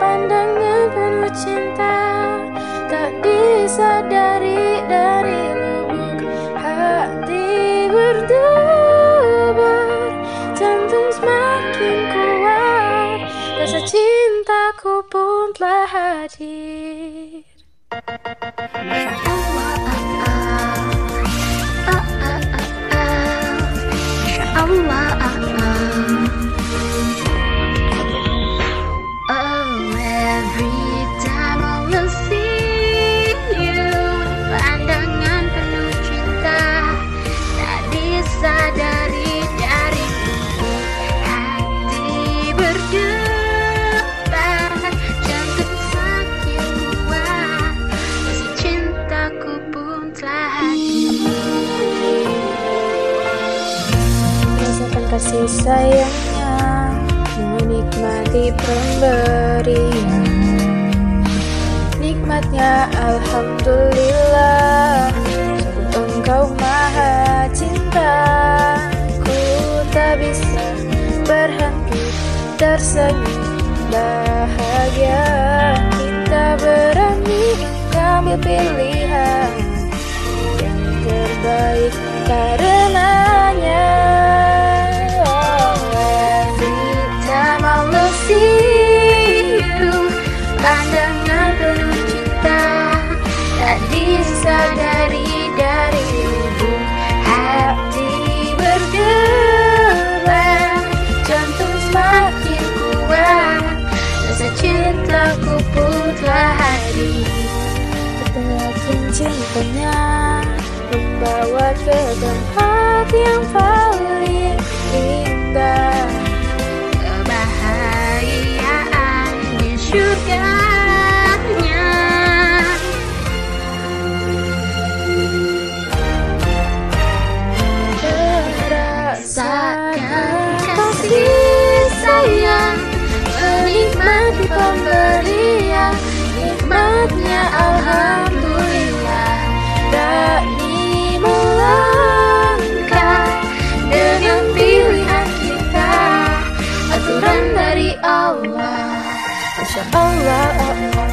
Pandangan penuh cinta Tak disadari dari lubuk hati berdebar Jantung semakin kuat. Rasa cintaku pun telah hadir kasih sayangnya Menikmati pemberian. Nikmatnya Alhamdulillah Sungguh engkau maha cinta Ku tak bisa berhenti tersenyum. Bahagia kita berani mengambil pilihan Yang terbaik karenanya sadari dari lubuk hati bergerak Jantung semakin kuat. Rasa cintaku pun telah setelah Tetakin cintanya Membawa ke tempat yang paling indah. Kebahagiaan di Allah Masya oh Allah.